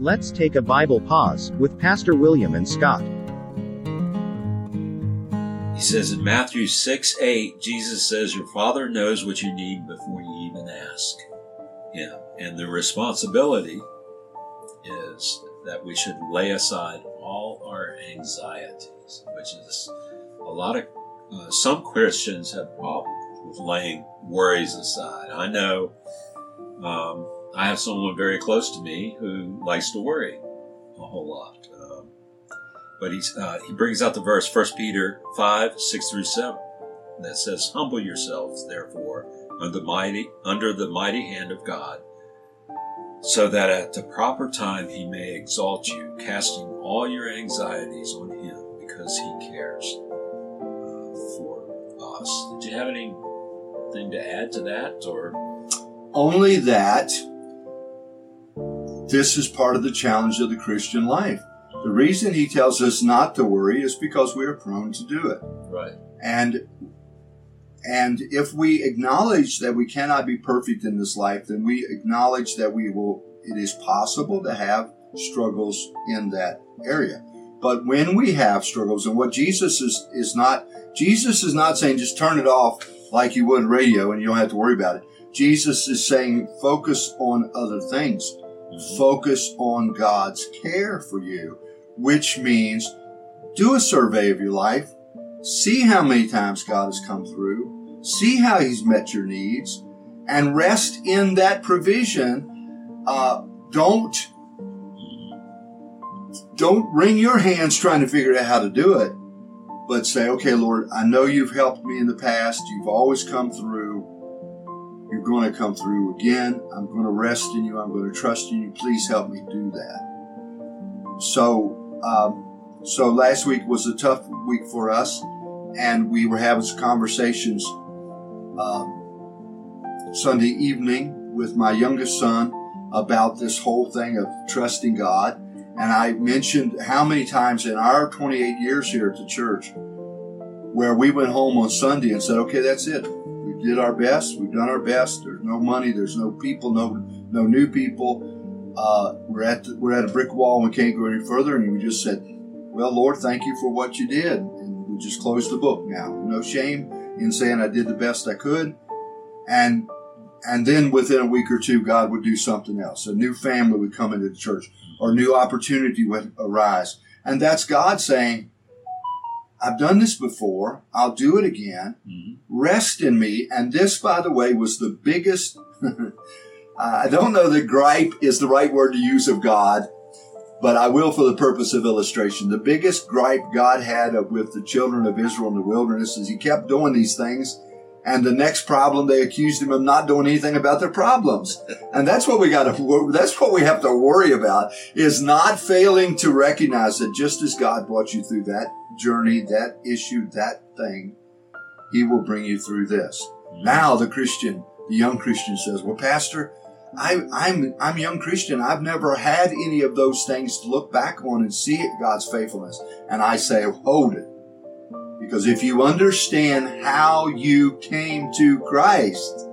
Let's take a Bible pause with Pastor William and Scott. He says in Matthew 6 8, Jesus says, Your Father knows what you need before you even ask Him. And the responsibility is that we should lay aside all our anxieties, which is a lot of, uh, some Christians have problems with laying worries aside. I know um, I have someone very close to me who likes to worry a whole lot. Um, but he's, uh, he brings out the verse 1 Peter 5, 6 through 7 that says, Humble yourselves, therefore, under the mighty, under the mighty hand of God, so that at the proper time he may exalt you, casting all your anxieties on him because he cares uh, for us. Did you have anything to add to that or? Only that this is part of the challenge of the Christian life. The reason he tells us not to worry is because we are prone to do it. Right. And and if we acknowledge that we cannot be perfect in this life, then we acknowledge that we will it is possible to have struggles in that area. But when we have struggles, and what Jesus is is not Jesus is not saying just turn it off like you would radio and you don't have to worry about it. Jesus is saying focus on other things. Focus on God's care for you, which means do a survey of your life. See how many times God has come through. See how He's met your needs and rest in that provision. Uh, don't, don't wring your hands trying to figure out how to do it, but say, okay, Lord, I know you've helped me in the past. You've always come through. Going to come through again. I'm going to rest in you. I'm going to trust in you. Please help me do that. So, um, so last week was a tough week for us, and we were having some conversations um, Sunday evening with my youngest son about this whole thing of trusting God. And I mentioned how many times in our 28 years here at the church where we went home on Sunday and said, okay, that's it did our best. We've done our best. There's no money. There's no people. No no new people. Uh, we're at the, we're at a brick wall. and We can't go any further. And we just said, "Well, Lord, thank you for what you did." And we just closed the book now. No shame in saying I did the best I could. And and then within a week or two, God would do something else. A new family would come into the church, or new opportunity would arise. And that's God saying, I've done this before. I'll do it again. Mm-hmm. Rest in me. And this, by the way, was the biggest. I don't know that gripe is the right word to use of God, but I will for the purpose of illustration. The biggest gripe God had with the children of Israel in the wilderness is he kept doing these things. And the next problem, they accused him of not doing anything about their problems. And that's what we got to, that's what we have to worry about is not failing to recognize that just as God brought you through that journey, that issue, that thing, he will bring you through this. Now the Christian, the young Christian says, well, pastor, I, I'm, I'm young Christian. I've never had any of those things to look back on and see it, God's faithfulness. And I say, hold it. Because if you understand how you came to Christ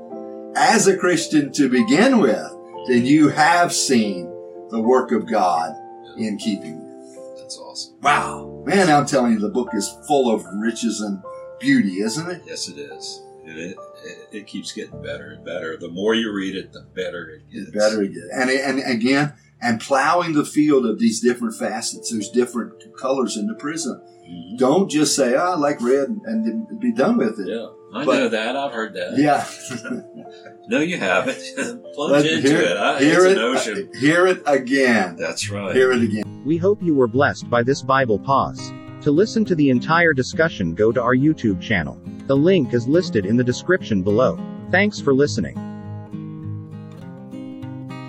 as a Christian to begin with, then you have seen the work of God in keeping you. That's awesome. Wow. Man, I'm telling you, the book is full of riches and beauty, isn't it? Yes, it is. And it, it, it keeps getting better and better. The more you read it, the better it gets. The better it gets. And, and again, and plowing the field of these different facets, there's different colors in the prism. Mm-hmm. Don't just say, oh, I like red and, and be done with it. Yeah. I but, know that. I've heard that. Yeah. no, you haven't. Plunge into hear, it. I, hear it. Ocean. Uh, hear it again. That's right. Hear it again. We hope you were blessed by this Bible pause. To listen to the entire discussion, go to our YouTube channel. The link is listed in the description below. Thanks for listening.